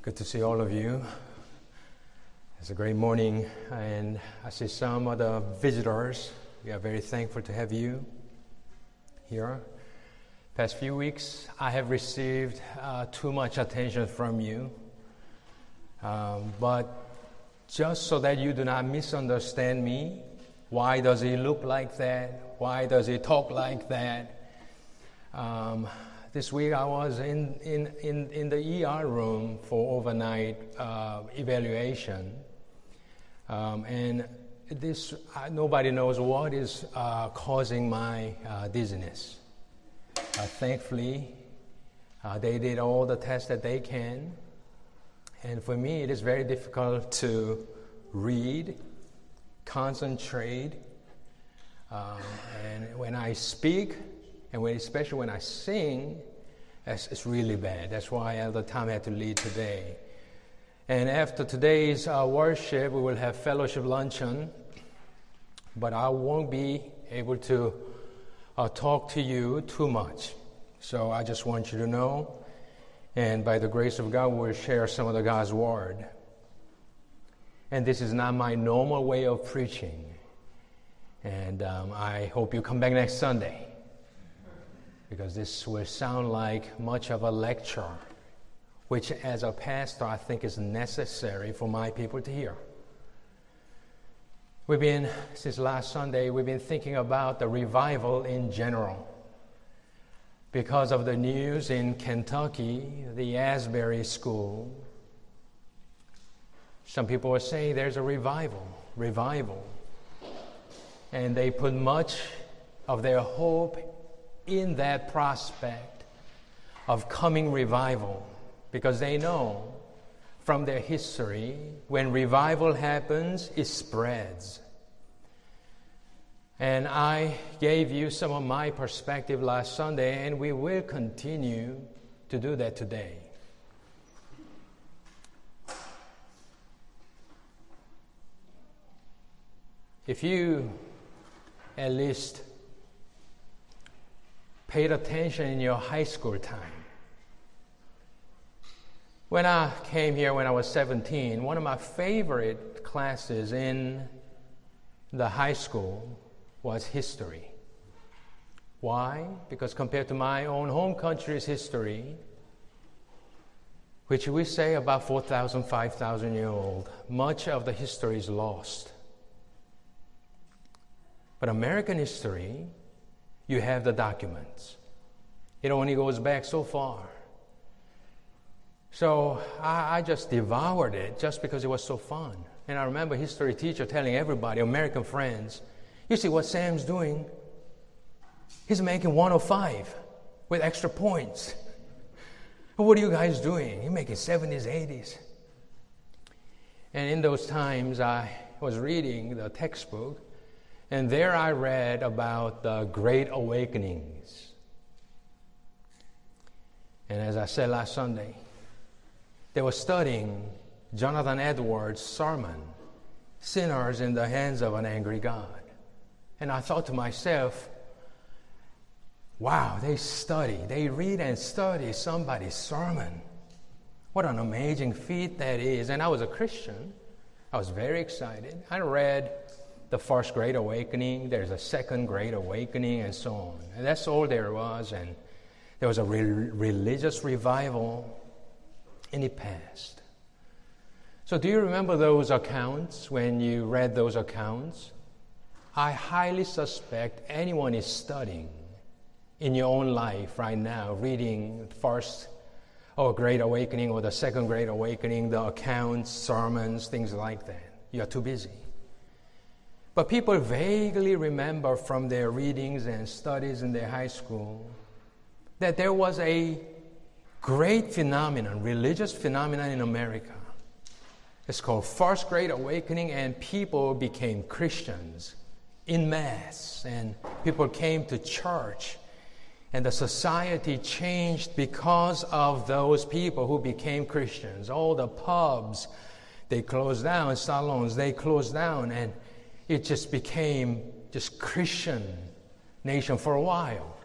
Good to see all of you. It's a great morning, and I see some of the visitors. We are very thankful to have you here. Past few weeks, I have received uh, too much attention from you, um, but just so that you do not misunderstand me, why does he look like that? Why does he talk like that? Um, this week I was in, in, in, in the ER room for overnight uh, evaluation. Um, and this, uh, nobody knows what is uh, causing my uh, dizziness. Uh, thankfully, uh, they did all the tests that they can. And for me, it is very difficult to read, concentrate, um, and when I speak, and when, especially when I sing, it's really bad. That's why time I had to lead today. And after today's uh, worship, we will have fellowship luncheon. But I won't be able to uh, talk to you too much. So I just want you to know. And by the grace of God, we'll share some of the God's Word. And this is not my normal way of preaching. And um, I hope you come back next Sunday because this will sound like much of a lecture, which, as a pastor, I think is necessary for my people to hear. We've been, since last Sunday, we've been thinking about the revival in general. Because of the news in Kentucky, the Asbury School, some people are saying there's a revival, revival. And they put much of their hope in that prospect of coming revival because they know from their history when revival happens, it spreads. And I gave you some of my perspective last Sunday, and we will continue to do that today. If you at least paid attention in your high school time. When I came here when I was 17, one of my favorite classes in the high school was history. Why? Because compared to my own home country's history, which we say about 4,000, 5,000 year old, much of the history is lost. But American history you have the documents. It only goes back so far. So I, I, just devoured it just because it was so fun. And I remember history teacher telling everybody, American friends, you see what Sam's doing? He's making 105 with extra points. what are you guys doing? You're making 70s, 80s. And in those times, I was reading the textbook, and there I read about the great awakenings. And as I said last Sunday, they were studying Jonathan Edwards' sermon, Sinners in the Hands of an Angry God. And I thought to myself, wow, they study, they read and study somebody's sermon. What an amazing feat that is. And I was a Christian. I was very excited. I read the first great awakening, there's a second great awakening, and so on. And that's all there was. And there was a re- religious revival in the past. So, do you remember those accounts when you read those accounts? I highly suspect anyone is studying in your own life right now, reading first oh, or Great Awakening or the Second Great Awakening, the accounts, sermons, things like that. You are too busy. But people vaguely remember from their readings and studies in their high school that there was a great phenomenon, religious phenomenon in America. It's called First Great Awakening, and people became Christians in mass, and people came to church, and the society changed because of those people who became Christians. All the pubs, they closed down, salons, they closed down, and it just became just Christian nation for a while.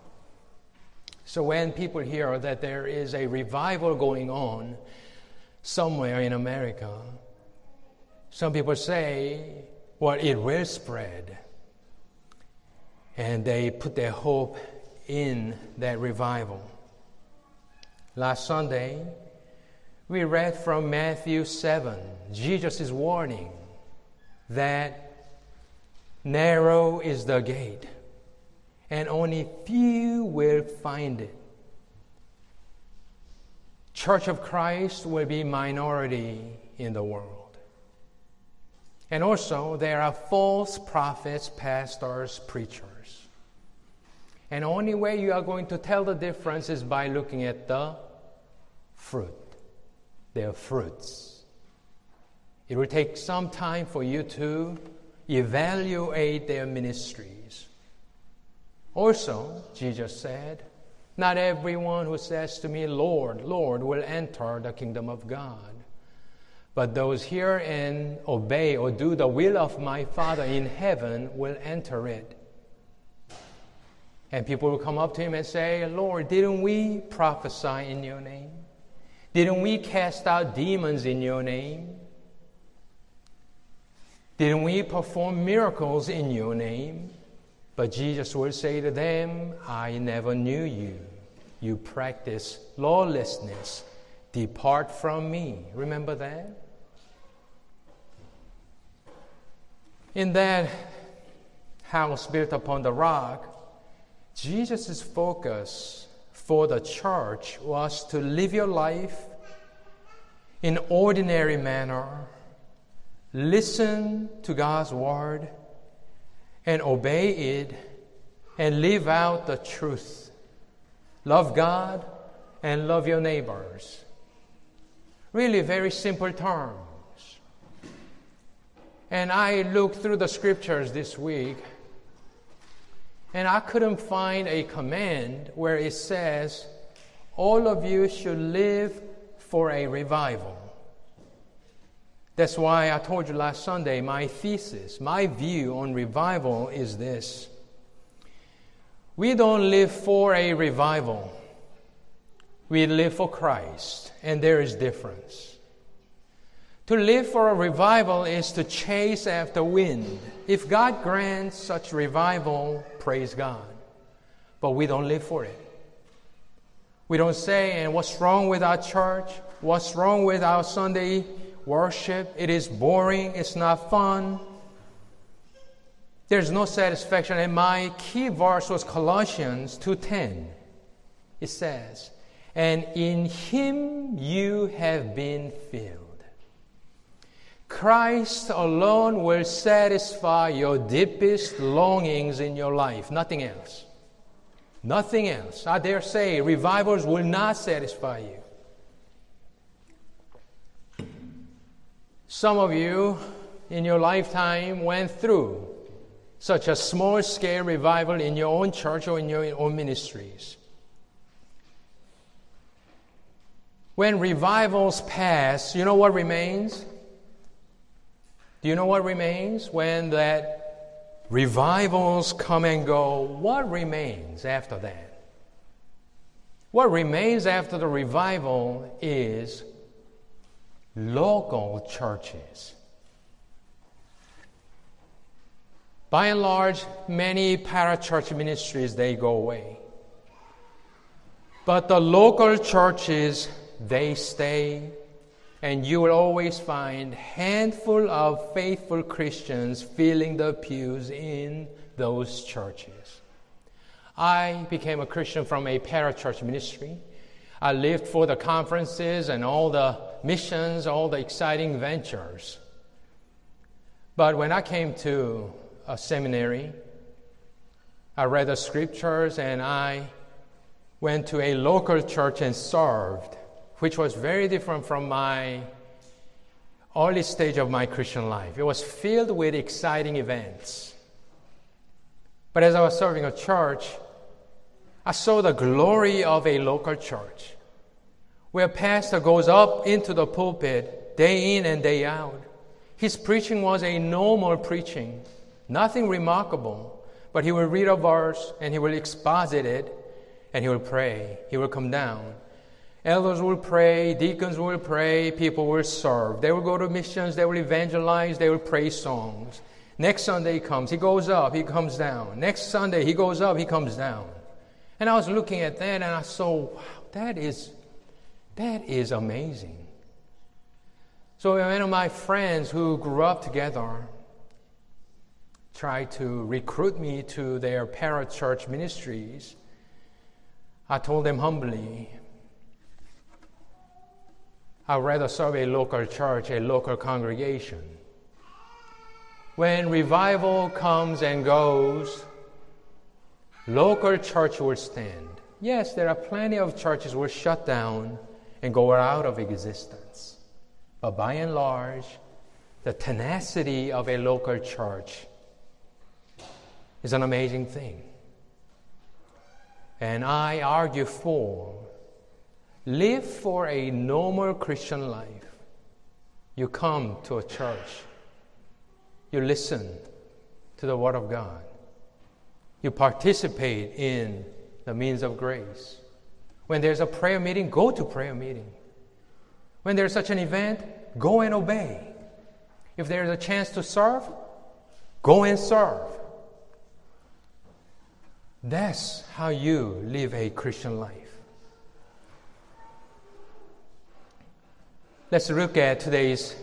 So when people hear that there is a revival going on, somewhere in America. Some people say, well, it will spread. And they put their hope in that revival. Last Sunday, we read from Matthew 7. Jesus warning that narrow is the gate, and only few will find it. Church of Christ will be minority in the world. And also, there are false prophets, pastors, preachers. And only way you are going to tell the difference is by looking at the fruit, their fruits. It will take some time for you to evaluate their ministries. Also, Jesus said, Not everyone who says to me, Lord, Lord, will enter the kingdom of God, but those hear and obey or do the will of my Father in heaven will enter it. And people will come up to him and say, Lord, didn't we prophesy in your name? Didn't we cast out demons in your name? Didn't we perform miracles in your name? But Jesus would say to them, I never knew you. You practice lawlessness. Depart from me. Remember that? In that house built upon the rock, Jesus' focus for the church was to live your life in ordinary manner, listen to God's word, and obey it, and live out the truth. Love God and love your neighbors. Really, very simple terms. And I looked through the scriptures this week and I couldn't find a command where it says, all of you should live for a revival. That's why I told you last Sunday my thesis, my view on revival is this. We don't live for a revival. We live for Christ, and there is difference. To live for a revival is to chase after wind. If God grants such revival, praise God. But we don't live for it. We don't say, and what's wrong with our church? What's wrong with our Sunday worship? It is boring, it's not fun. There's no satisfaction. And my key verse was Colossians 2:10. It says, "And in him you have been filled." Christ alone will satisfy your deepest longings in your life, nothing else. Nothing else. I dare say revivals will not satisfy you. Some of you in your lifetime went through such a small scale revival in your own church or in your own ministries. When revivals pass, you know what remains? Do you know what remains when that revivals come and go? What remains after that? What remains after the revival is local churches. By and large, many parachurch ministries they go away. But the local churches they stay and you will always find handful of faithful Christians filling the pews in those churches. I became a Christian from a parachurch ministry. I lived for the conferences and all the missions, all the exciting ventures. But when I came to a seminary, I read the scriptures and I went to a local church and served which was very different from my early stage of my Christian life. It was filled with exciting events. But as I was serving a church, I saw the glory of a local church where pastor goes up into the pulpit day in and day out. His preaching was a normal preaching, nothing remarkable, but he will read a verse and he will exposit it and he will pray. He will come down Elders will pray, deacons will pray, people will serve. They will go to missions, they will evangelize, they will pray songs. Next Sunday he comes, he goes up, he comes down. Next Sunday he goes up, he comes down. And I was looking at that and I saw, wow, that is that is amazing. So one of my friends who grew up together tried to recruit me to their parachurch ministries. I told them humbly, I'd rather serve a local church, a local congregation. When revival comes and goes, local church will stand. Yes, there are plenty of churches will shut down and go out of existence. But by and large, the tenacity of a local church is an amazing thing. And I argue for Live for a normal Christian life. You come to a church. You listen to the Word of God. You participate in the means of grace. When there's a prayer meeting, go to prayer meeting. When there's such an event, go and obey. If there's a chance to serve, go and serve. That's how you live a Christian life. Let's look at today's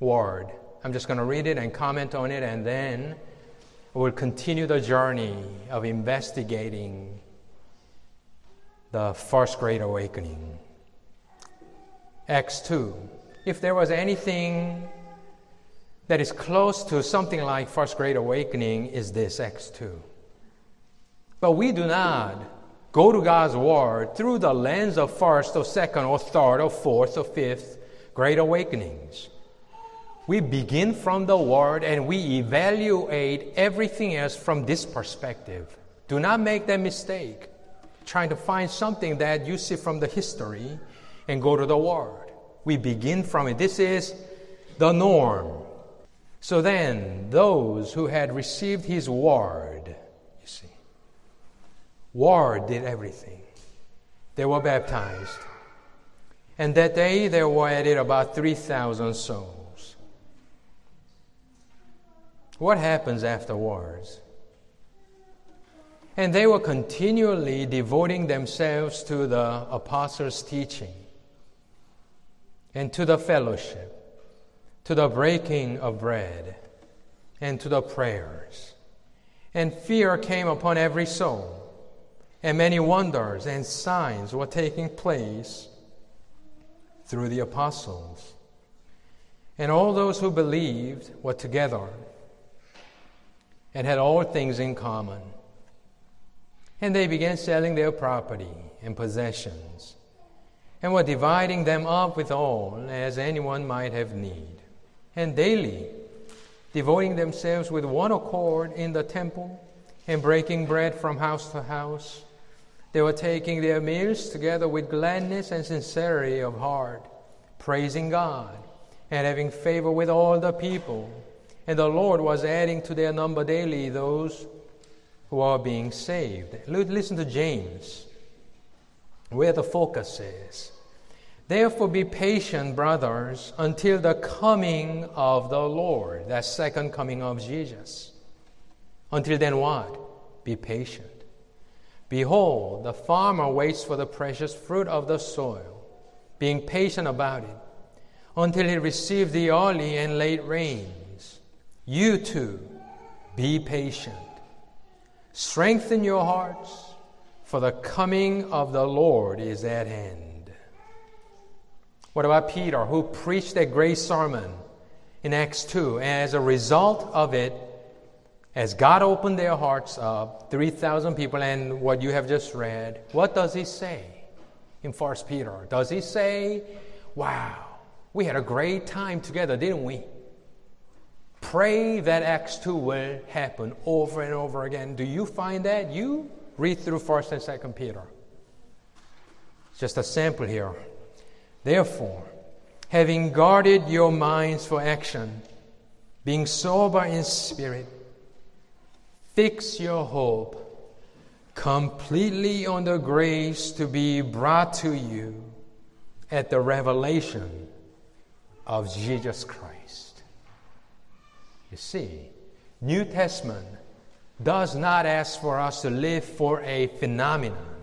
word. I'm just going to read it and comment on it, and then we'll continue the journey of investigating the first great awakening. Acts 2. If there was anything that is close to something like first great awakening, is this Acts 2. But we do not go to God's word through the lens of first or second or third or fourth or fifth great awakenings. We begin from the Word and we evaluate everything else from this perspective. Do not make that mistake, trying to find something that you see from the history and go to the Word. We begin from it. This is the norm. So then, those who had received His Word, you see, Word did everything. They were baptized. And that day there were added about 3,000 souls. What happens afterwards? And they were continually devoting themselves to the apostles' teaching and to the fellowship, to the breaking of bread, and to the prayers. And fear came upon every soul, and many wonders and signs were taking place through the apostles. And all those who believed were together and had all things in common. And they began selling their property and possessions and were dividing them up with all as anyone might have need. And daily, devoting themselves with one accord in the temple and breaking bread from house to house they were taking their meals together with gladness and sincerity of heart, praising God and having favor with all the people. And the Lord was adding to their number daily those who are being saved. Listen to James, where the focus is. Therefore, be patient, brothers, until the coming of the Lord. That second coming of Jesus. Until then, what? Be patient. Behold, the farmer waits for the precious fruit of the soil, being patient about it, until he receives the early and late rains. You too, be patient. Strengthen your hearts, for the coming of the Lord is at hand. What about Peter, who preached that great sermon in Acts 2? And as a result of it, as God opened their hearts up, 3,000 people, and what you have just read, what does he say in 1 Peter? Does he say, Wow, we had a great time together, didn't we? Pray that Acts 2 will happen over and over again. Do you find that? You read through 1st and 2nd Peter. Just a sample here. Therefore, having guarded your minds for action, being sober in spirit, Fix your hope completely on the grace to be brought to you at the revelation of Jesus Christ. You see, New Testament does not ask for us to live for a phenomenon.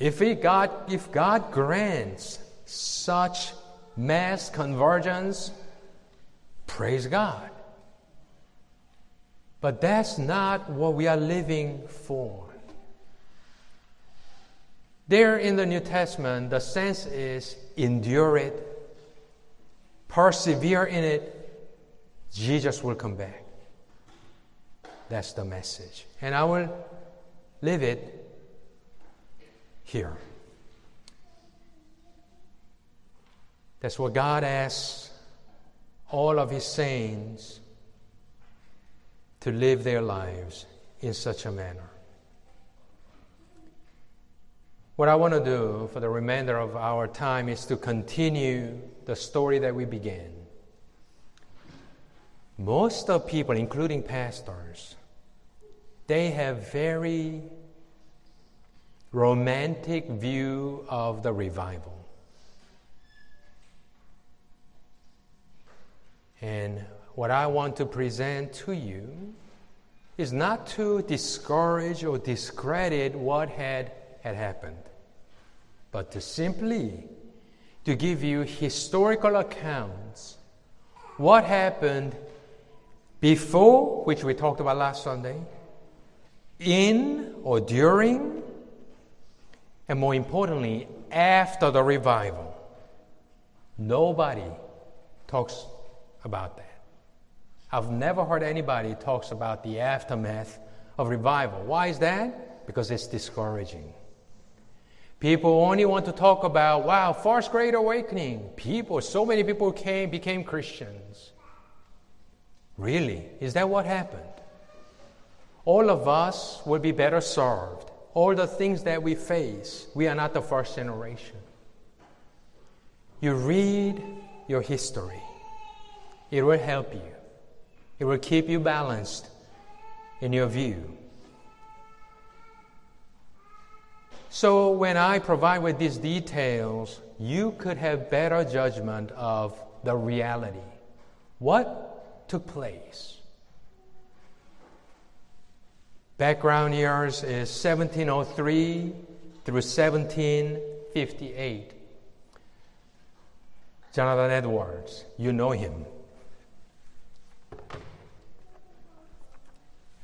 If, God, if God grants such mass convergence, praise God. But that's not what we are living for. There in the New Testament, the sense is endure it, persevere in it, Jesus will come back. That's the message. And I will live it here. That's what God asks all of His saints to live their lives in such a manner. What I want to do for the remainder of our time is to continue the story that we began. Most of people, including pastors, they have very romantic view of the revival. And what I want to present to you is not to discourage or discredit what had, had happened, but to simply to give you historical accounts what happened before, which we talked about last Sunday, in or during, and more importantly, after the revival. Nobody talks about that. I've never heard anybody talks about the aftermath of revival. Why is that? Because it's discouraging. People only want to talk about, wow, first great awakening. People, so many people came, became Christians. Really? Is that what happened? All of us will be better served. All the things that we face, we are not the first generation. You read your history, it will help you, it will keep you balanced in your view. So, when I provide with these details, you could have better judgment of the reality. What took place? Background years is 1703 through 1758. Jonathan Edwards, you know him.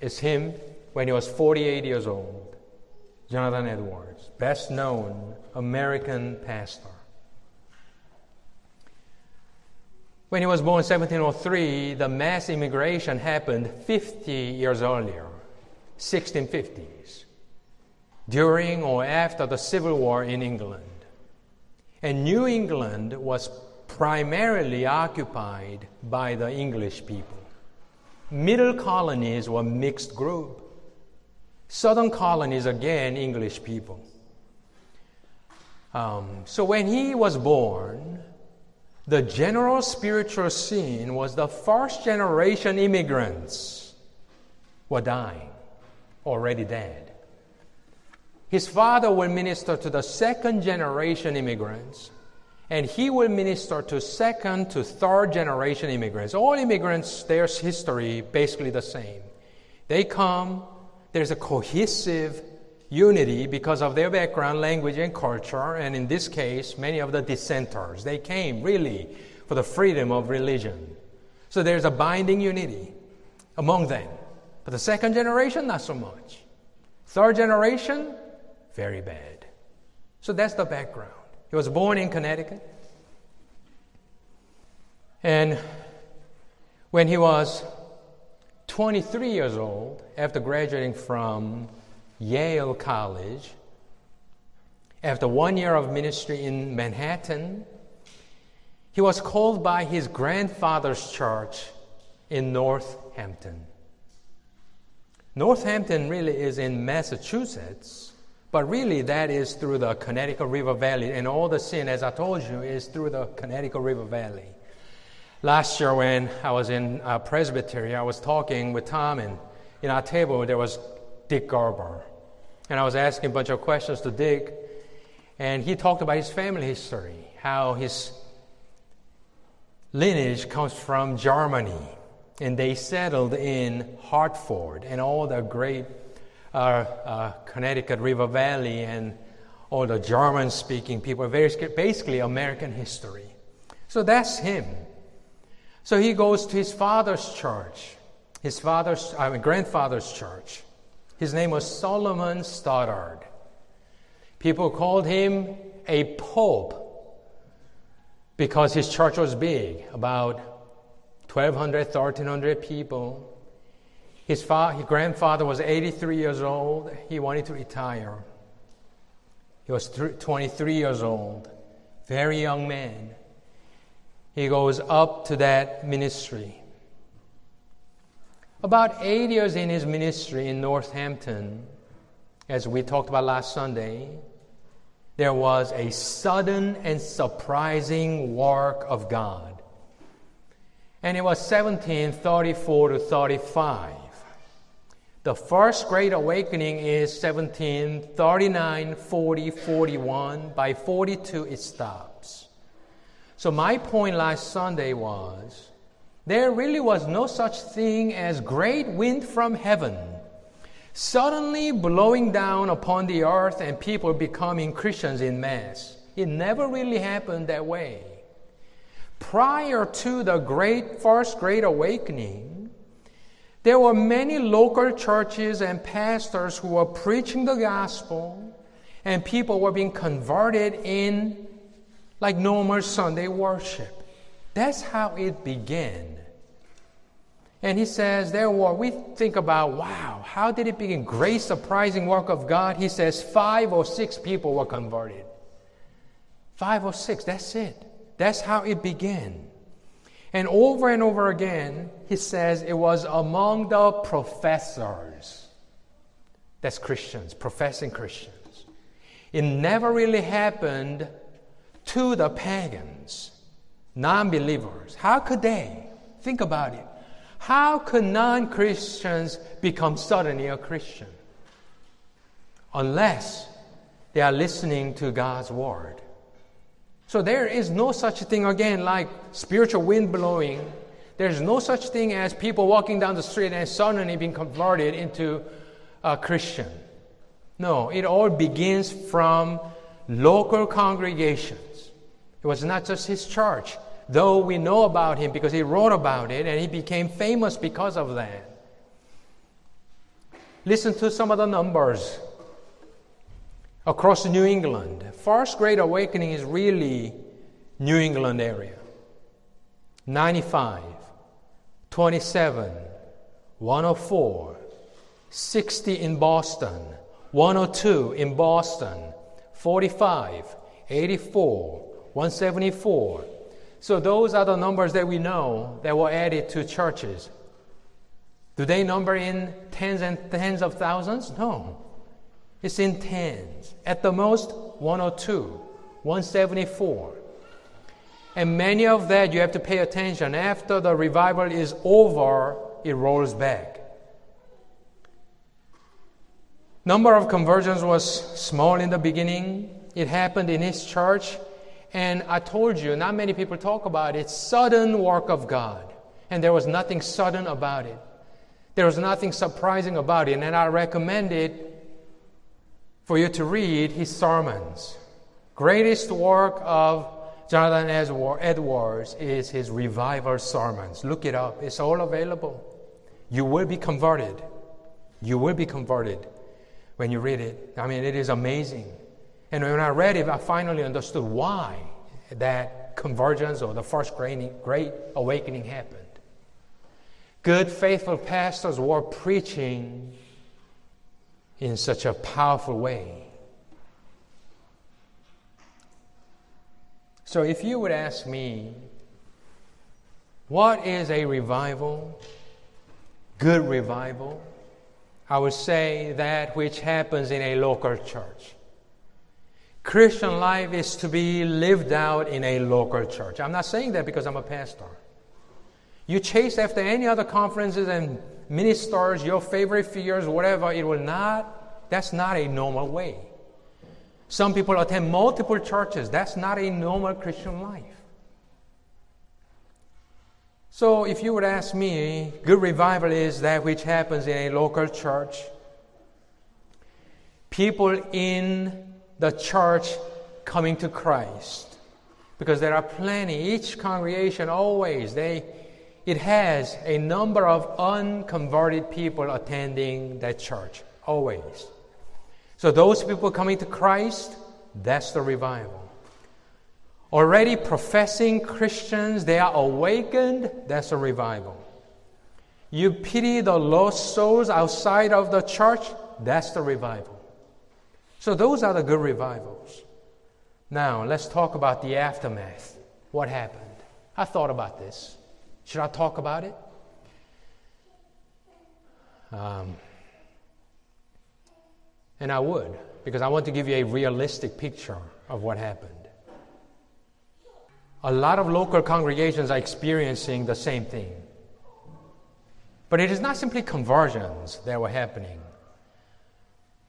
It's him when he was 48 years old. Jonathan Edwards, best known American pastor. When he was born in 1703, the mass immigration happened 50 years earlier. 1650s, during or after the Civil War in England. And New England was primarily occupied by the English people. Middle colonies were mixed group. Southern colonies, again, English people. Um, so when he was born, the general spiritual scene was the first generation immigrants were dying already dead. His father will minister to the second generation immigrants, and he will minister to second to third generation immigrants. All immigrants, their history basically the same. They come, there's a cohesive unity because of their background, language, and culture, and in this case, many of the dissenters. They came really for the freedom of religion. So there's a binding unity among them. But the second generation, not so much. Third generation, very bad. So that's the background. He was born in Connecticut. And when he was 23 years old, after graduating from Yale College, after one year of ministry in Manhattan, he was called by his grandfather's church in Northampton. Northampton really is in Massachusetts, but really that is through the Connecticut River Valley, and all the sin, as I told you, is through the Connecticut River Valley. Last year, when I was in uh, Presbytery, I was talking with Tom, and in our table there was Dick Garber. And I was asking a bunch of questions to Dick, And he talked about his family history, how his lineage comes from Germany. And they settled in Hartford and all the great uh, uh, Connecticut River Valley and all the German speaking people, very, basically American history. So that's him. So he goes to his father's church, his father's, I mean, grandfather's church. His name was Solomon Stoddard. People called him a pope because his church was big, about 1,200, 1,300 people. His, fa- his grandfather was 83 years old. He wanted to retire. He was 23 years old, very young man. He goes up to that ministry. About eight years in his ministry in Northampton, as we talked about last Sunday, there was a sudden and surprising work of God. And it was 1734 to 35. The first Great Awakening is 1739, 40, 41. By 42, it stops. So, my point last Sunday was there really was no such thing as great wind from heaven suddenly blowing down upon the earth and people becoming Christians in mass. It never really happened that way. Prior to the great first great awakening, there were many local churches and pastors who were preaching the gospel, and people were being converted in like normal Sunday worship. That's how it began. And he says, therefore, we think about, wow, how did it begin? Great surprising work of God. He says, five or six people were converted. Five or six, that's it. That's how it began. And over and over again, he says it was among the professors. That's Christians, professing Christians. It never really happened to the pagans, non believers. How could they? Think about it. How could non Christians become suddenly a Christian? Unless they are listening to God's word. So there is no such thing again like spiritual wind blowing. There's no such thing as people walking down the street and suddenly being converted into a Christian. No, it all begins from local congregations. It was not just his church, though we know about him because he wrote about it and he became famous because of that. Listen to some of the numbers across New England. First Great Awakening is really New England area. 95, 27, 104, 60 in Boston, 102 in Boston, 45, 84, 174, so those are the numbers that we know that were added to churches. Do they number in tens and tens of thousands? No. It's in tens. At the most, 102, 174. And many of that you have to pay attention. After the revival is over, it rolls back. Number of conversions was small in the beginning. It happened in his church and I told you, not many people talk about it. Sudden work of God. And there was nothing sudden about it. There was nothing surprising about it. And I recommend it for you to read his sermons. Greatest work of Jonathan Edwards is his revival sermons. Look it up. It's all available. You will be converted. You will be converted when you read it. I mean, it is amazing. And when I read it, I finally understood why that convergence or the first great, awakening happened. Good, faithful pastors were preaching in such a powerful way. So, if you would ask me, what is a revival? Good revival? I would say that which happens in a local church. Christian life is to be lived out in a local church. I'm not saying that because I'm a pastor. You chase after any other conferences and ministers, your favorite figures, whatever, it will not, that's not a normal way. Some people attend multiple churches. That's not a normal Christian life. So, if you would ask me, good revival is that which happens in a local church. People in the church coming to Christ. Because there are plenty, each congregation always, they, it has a number of unconverted people attending that church, always. So those people coming to Christ, that's the revival. Already professing Christians, they are awakened, that's a revival. You pity the lost souls outside of the church, that's the revival. So those are the good revivals. Now, let's talk about the aftermath. What happened? I thought about this. Should I talk about it? Um, and I would, because I want to give you a realistic picture of what happened. A lot of local congregations are experiencing the same thing. But it is not simply conversions that were happening,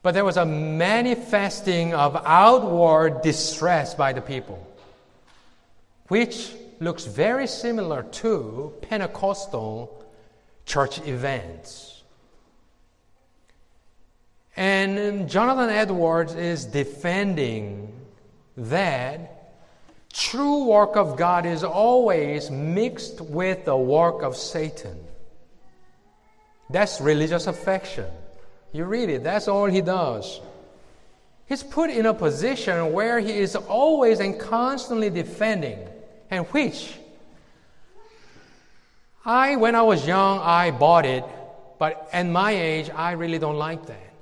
but there was a manifesting of outward distress by the people, which looks very similar to Pentecostal church events. And Jonathan Edwards is defending that true work of God is always mixed with the work of Satan. That's religious affection. You read it, that's all he does. He's put in a position where he is always and constantly defending, and which I, when I was young, I bought it, but at my age, I really don't like that.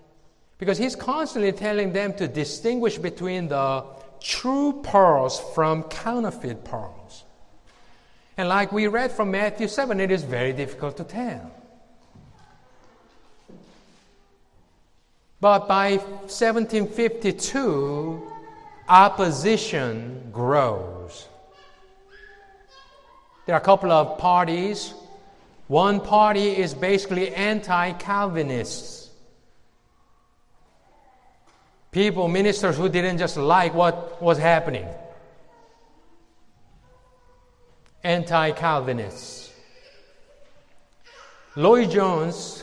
Because he's constantly telling them to distinguish between the true pearls from counterfeit pearls. And like we read from Matthew 7, it is very difficult to tell. But by 1752, opposition grows. There are a couple of parties. One party is basically anti Calvinists. People, ministers who didn't just like what was happening. Anti Calvinists. Lloyd Jones,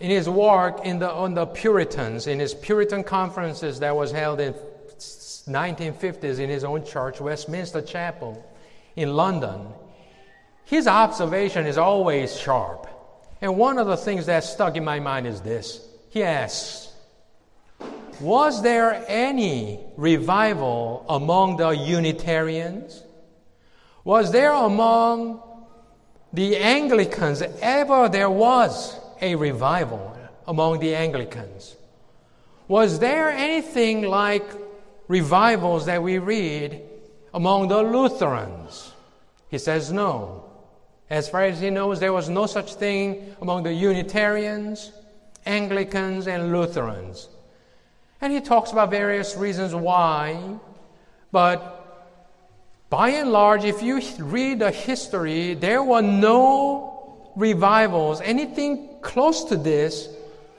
in his work in the, on the Puritans, in his Puritan conferences that was held in 1950s in his own church, Westminster Chapel in London, his observation is always sharp. And one of the things that stuck in my mind is this. He asks, was there any revival among the Unitarians? Was there among the Anglicans ever there was a revival among the Anglicans? Was there anything like revivals that we read among the Lutherans? He says no. As far as he knows, there was no such thing among the Unitarians, Anglicans, and Lutherans. And he talks about various reasons why. But by and large, if you read the history, there were no revivals, anything close to this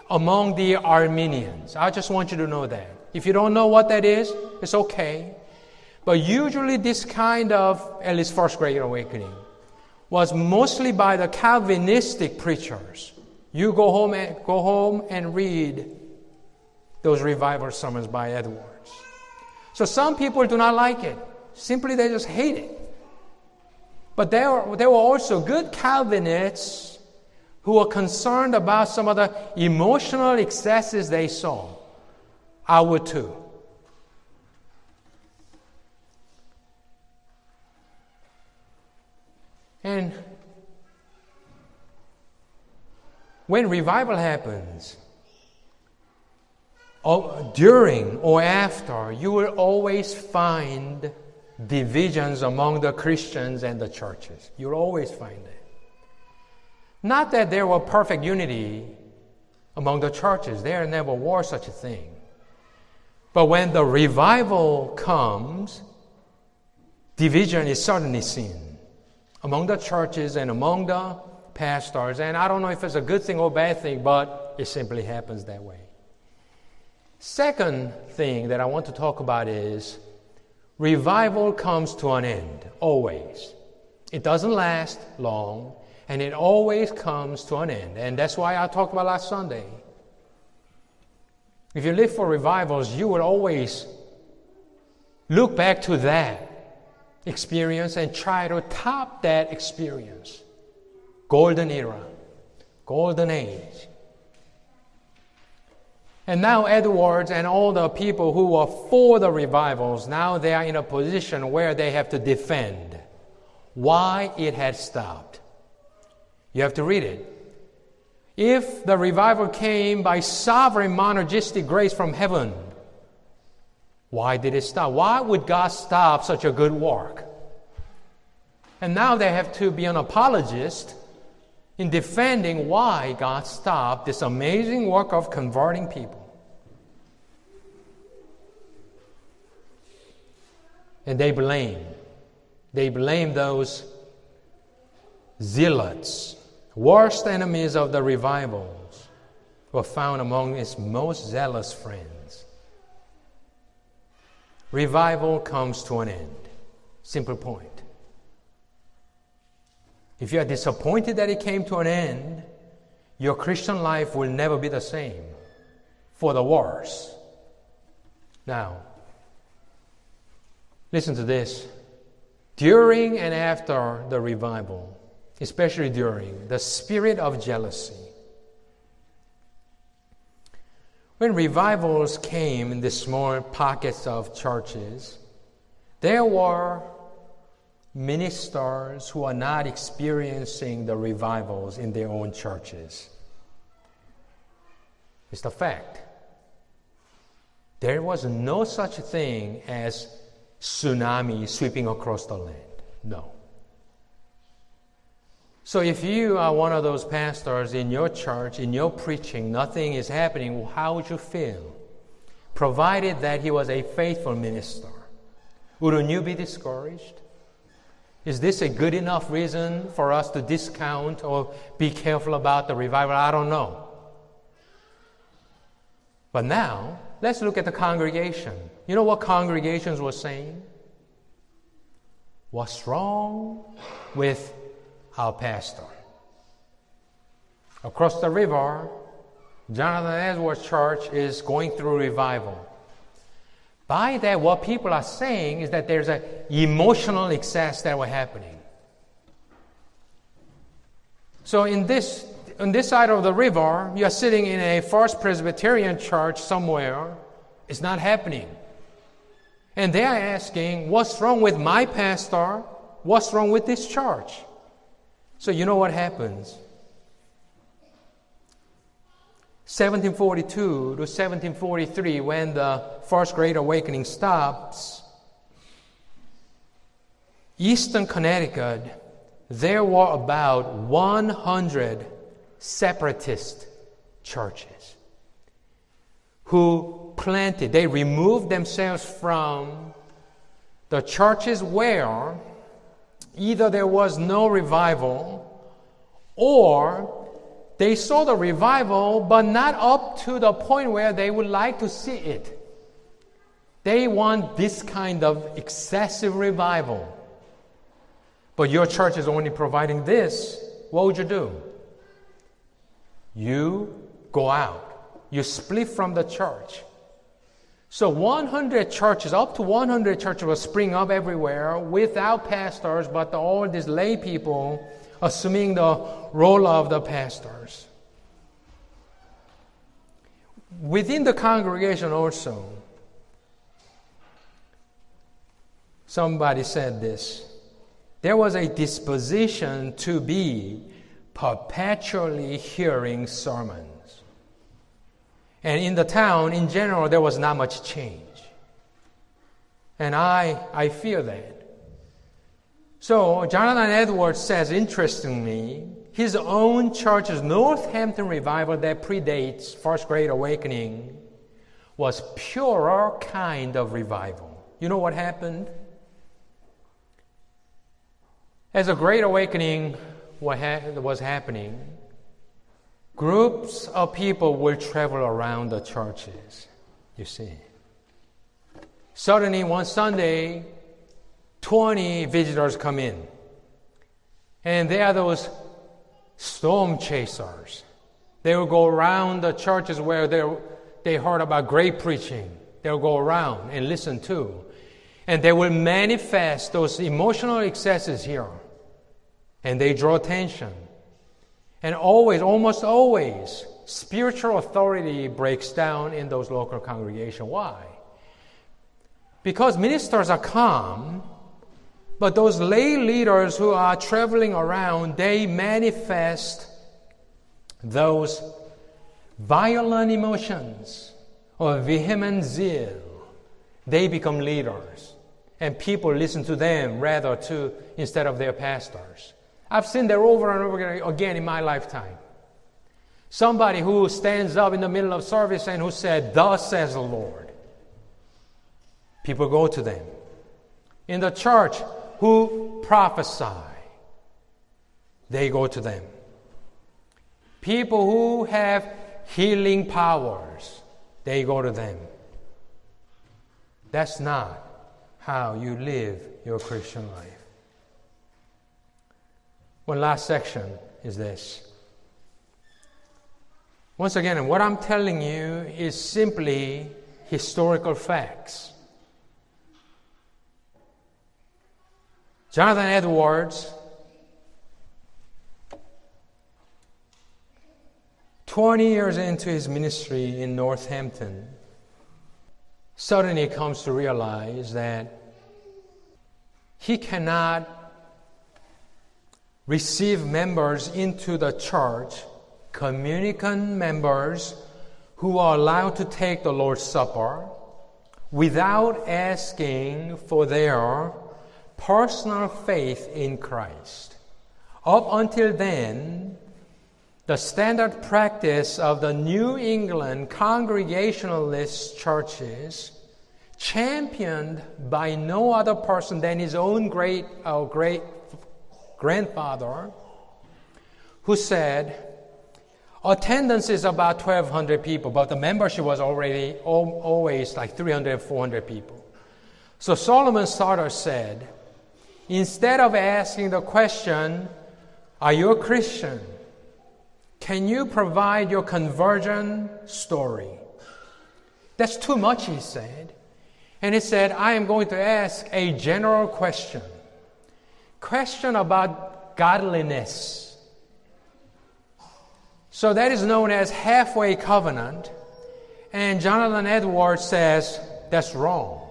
among the Arminians. I just want you to know that. If you don't know what that is, it's okay. But usually, this kind of, at least first great awakening, was mostly by the Calvinistic preachers. You go home and, go home and read those revival sermons by Edwards. So some people do not like it. Simply they just hate it. But there there were also good Calvinists who were concerned about some of the emotional excesses they saw. I would too. And when revival happens, during or after, you will always find divisions among the Christians and the churches. You'll always find it. Not that there was perfect unity among the churches, there never was such a thing. But when the revival comes, division is suddenly seen among the churches and among the pastors. And I don't know if it's a good thing or bad thing, but it simply happens that way. Second thing that I want to talk about is revival comes to an end, always. It doesn't last long, and it always comes to an end. And that's why I talked about last Sunday. If you live for revivals, you will always look back to that experience and try to top that experience. Golden era, golden age. And now Edwards and all the people who were for the revivals, now they are in a position where they have to defend why it had stopped. You have to read it. If the revival came by sovereign monergistic grace from heaven, why did it stop? Why would God stop such a good work? And now they have to be an apologist in defending why God stopped this amazing work of converting people. And they blame. They blame those zealots, worst enemies of the revivals, were found among its most zealous friends. Revival comes to an end. Simple point. If you are disappointed that it came to an end, your Christian life will never be the same for the worse. Now, listen to this. During and after the revival, especially during the spirit of jealousy, when revivals came in the small pockets of churches, there were ministers who are not experiencing the revivals in their own churches. It's the fact. There was no such thing as tsunami sweeping across the land. No. So if you are one of those pastors in your church, in your preaching, nothing is happening, how would you feel? Provided that he was a faithful minister. Wouldn't you be discouraged? Is this a good enough reason for us to discount or be careful about the revival? I don't know. But now, let's look at the congregation. You know what congregations were saying? What's wrong with our pastor? Across the river, Jonathan Edwards Church is going through revival. By that, what people are saying is that there's an emotional excess that was happening. So in this, on this side of the river, you're sitting in a First Presbyterian church somewhere. It's not happening. And they are asking, what's wrong with my pastor? What's wrong with this church? So you know what happens? 1742 to 1743, when the First Great Awakening stops, Eastern Connecticut, there were about 100 separatist churches who planted, they removed themselves from the churches where either there was no revival or they saw the revival, but not up to the point where they would like to see it. They want this kind of excessive revival. But your church is only providing this. What would you do? You go out. You split from the church. So 100 churches, up to 100 churches will spring up everywhere without pastors, but all these lay people assuming the role of the pastors. Within the congregation, also, somebody said this there was a disposition to be perpetually hearing sermons. And in the town, in general, there was not much change. And I, I feel that. So Jonathan Edwards says, interestingly, his own church's Northampton revival that predates First Great Awakening was purer kind of revival. You know what happened? As a Great Awakening was happening, groups of people will travel around the churches. You see. Suddenly, one Sunday, 20 visitors come in. And they are those storm chasers. They will go around the churches where they heard about great preaching. They'll go around and listen to. And they will manifest those emotional excesses here. And they draw attention. And always, almost always, spiritual authority breaks down in those local congregations. Why? Because ministers are calm, but those lay leaders who are traveling around, they manifest those violent emotions or vehement zeal. They become leaders, and people listen to them rather to instead of their pastors. I've seen that over and over again in my lifetime. Somebody who stands up in the middle of service and who said, Thus says the Lord. People go to them. In the church, who prophesy, they go to them. People who have healing powers, they go to them. That's not how you live your Christian life. One last section is this. Once again, what I'm telling you is simply historical facts. Jonathan Edwards, 20 years into his ministry in Northampton, suddenly comes to realize that he cannot receive members into the church, communicant members who are allowed to take the Lord's Supper without asking for their personal faith in Christ. Up until then, the standard practice of the New England Congregationalist churches, championed by no other person than his own great, uh, great grandfather, who said, attendance is about 1,200 people, but the membership was already always like 300, 400 people. So Solomon Stoddard said, Instead of asking the question, Are you a Christian? Can you provide your conversion story? That's too much, he said. And he said, I am going to ask a general question. Question about godliness. So that is known as halfway covenant. And Jonathan Edwards says that's wrong.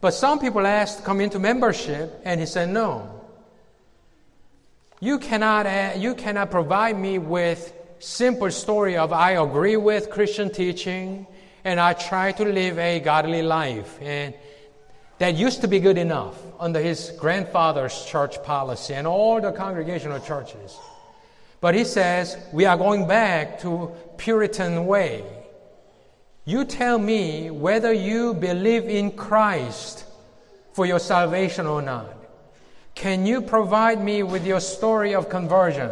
But some people asked to come into membership, and he said, No. You cannot, uh, you cannot provide me with simple story of I agree with Christian teaching and I try to live a godly life. And that used to be good enough under his grandfather's church policy and all the congregational churches. But he says, we are going back to Puritan way. You tell me whether you believe in Christ for your salvation or not. Can you provide me with your story of conversion?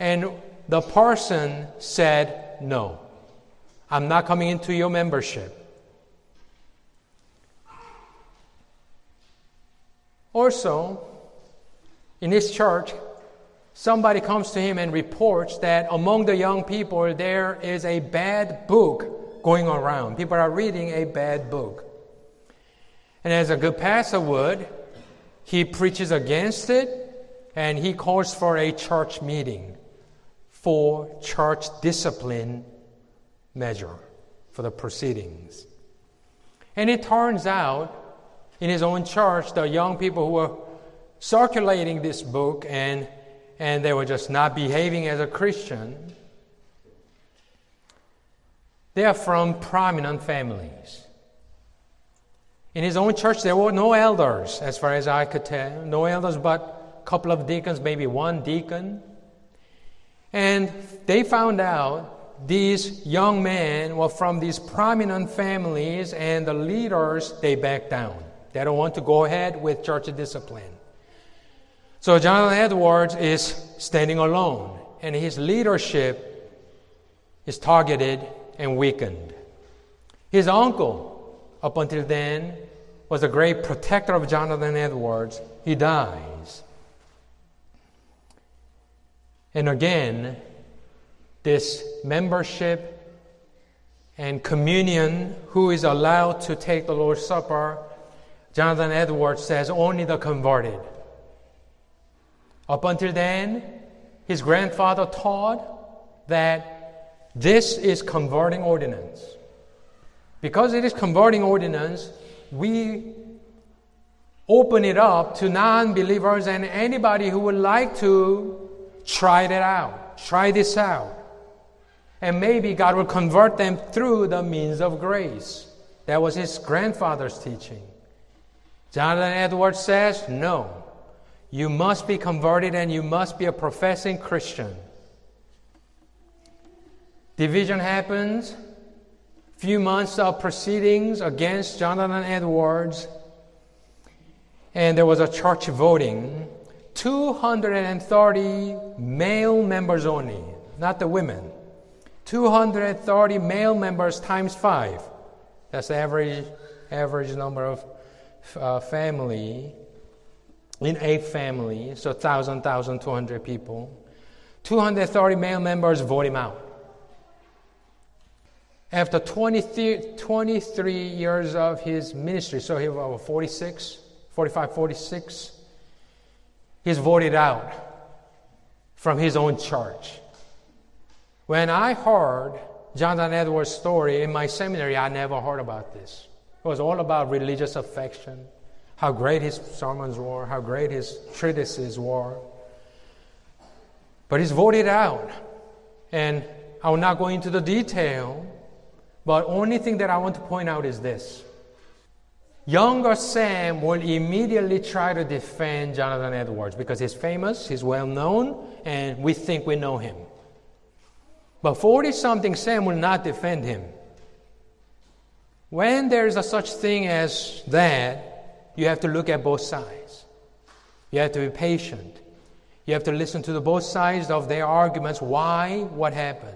And the person said, No, I'm not coming into your membership. Also, in his church, somebody comes to him and reports that among the young people there is a bad book going around. People are reading a bad book. And as a good pastor would, he preaches against it and he calls for a church meeting for church discipline measure for the proceedings. And it turns out in his own church, the young people who were circulating this book and, and they were just not behaving as a Christian, they are from prominent families. In his own church, there were no elders, as far as I could tell. No elders, but a couple of deacons, maybe one deacon. And they found out these young men were from these prominent families, and the leaders, they backed down. They don't want to go ahead with church discipline. So Jonathan Edwards is standing alone, and his leadership is targeted and weakened. His uncle, up until then, was a great protector of Jonathan Edwards. He dies. And again, this membership and communion, who is allowed to take the Lord's Supper, Jonathan Edwards says only the converted. Up until then, his grandfather taught that this is converting ordinance. Because it is converting ordinance, we open it up to non believers and anybody who would like to try that out, try this out. And maybe God will convert them through the means of grace. That was his grandfather's teaching. Jonathan Edwards says, no. You must be converted and you must be a professing Christian. Division happens. Few months of proceedings against Jonathan Edwards. And there was a church voting. 230 male members only, not the women. 230 male members times five. That's the average, average number of uh, family in a family. So 1,000, 1,200 people. 230 male members vote him out. After 23, 23 years of his ministry, so he was 46, 45, 46, he's voted out from his own church. When I heard Jonathan Edwards' story in my seminary, I never heard about this. It was all about religious affection, how great his sermons were, how great his treatises were. But he's voted out. And I will not go into the detail, but only thing that I want to point out is this. Younger Sam will immediately try to defend Jonathan Edwards because he's famous, he's well known, and we think we know him. But 40 something Sam will not defend him. When there is a such thing as that, you have to look at both sides. You have to be patient. You have to listen to the both sides of their arguments why, what happened.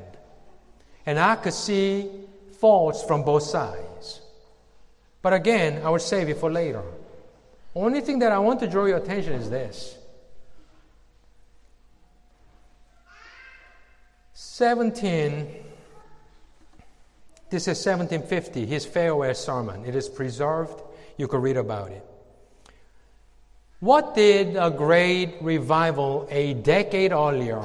And I could see faults from both sides. But again, I will save it for later. Only thing that I want to draw your attention is this 17, this is 1750, his farewell sermon. It is preserved. You can read about it. What did a great revival a decade earlier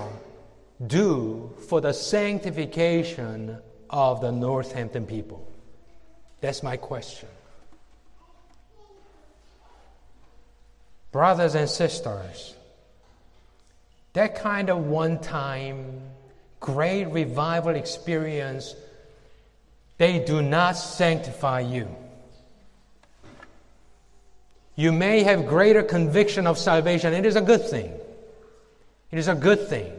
do for the sanctification of the Northampton people? That's my question. Brothers and sisters, that kind of one time great revival experience, they do not sanctify you. You may have greater conviction of salvation. It is a good thing. It is a good thing.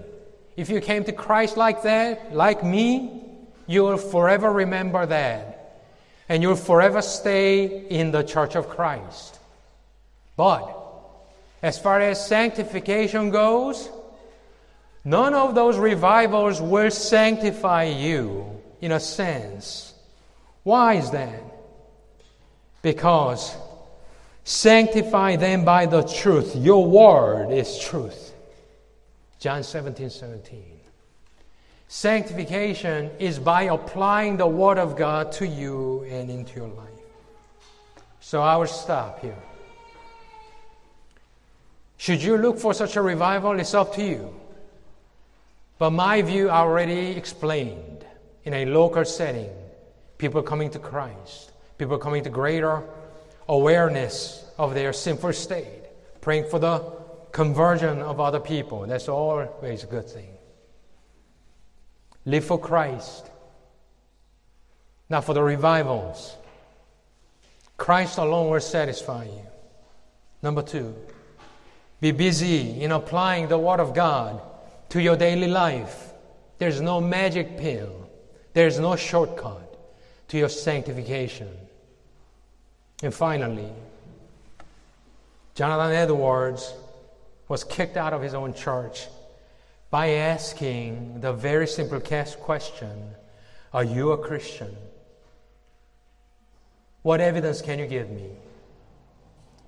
If you came to Christ like that, like me, you will forever remember that. And you'll forever stay in the church of Christ. But as far as sanctification goes, None of those revivals will sanctify you in a sense. Why is that? Because sanctify them by the truth. Your word is truth. John 17 17. Sanctification is by applying the Word of God to you and into your life. So I will stop here. Should you look for such a revival? It's up to you. But my view I already explained in a local setting. People coming to Christ, people coming to greater awareness of their sinful state, praying for the conversion of other people. That's always a good thing. Live for Christ, not for the revivals. Christ alone will satisfy you. Number two, be busy in applying the Word of God to your daily life. There's no magic pill, there's no shortcut to your sanctification. And finally, Jonathan Edwards was kicked out of his own church by asking the very simple question Are you a Christian? What evidence can you give me?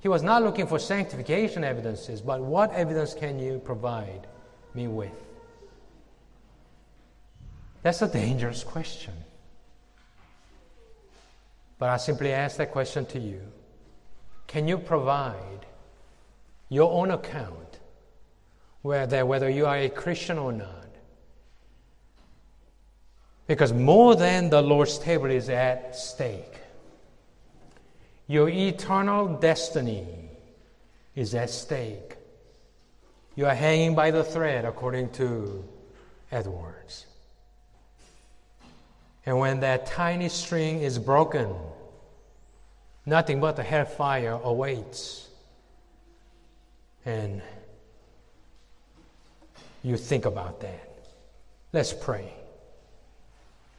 He was not looking for sanctification evidences, but what evidence can you provide me with? That's a dangerous question. But I simply ask that question to you. Can you provide your own account whether, whether you are a Christian or not? Because more than the Lord's table is at stake. Your eternal destiny is at stake. You are hanging by the thread, according to Edwards. And when that tiny string is broken, nothing but the hellfire awaits. And you think about that. Let's pray.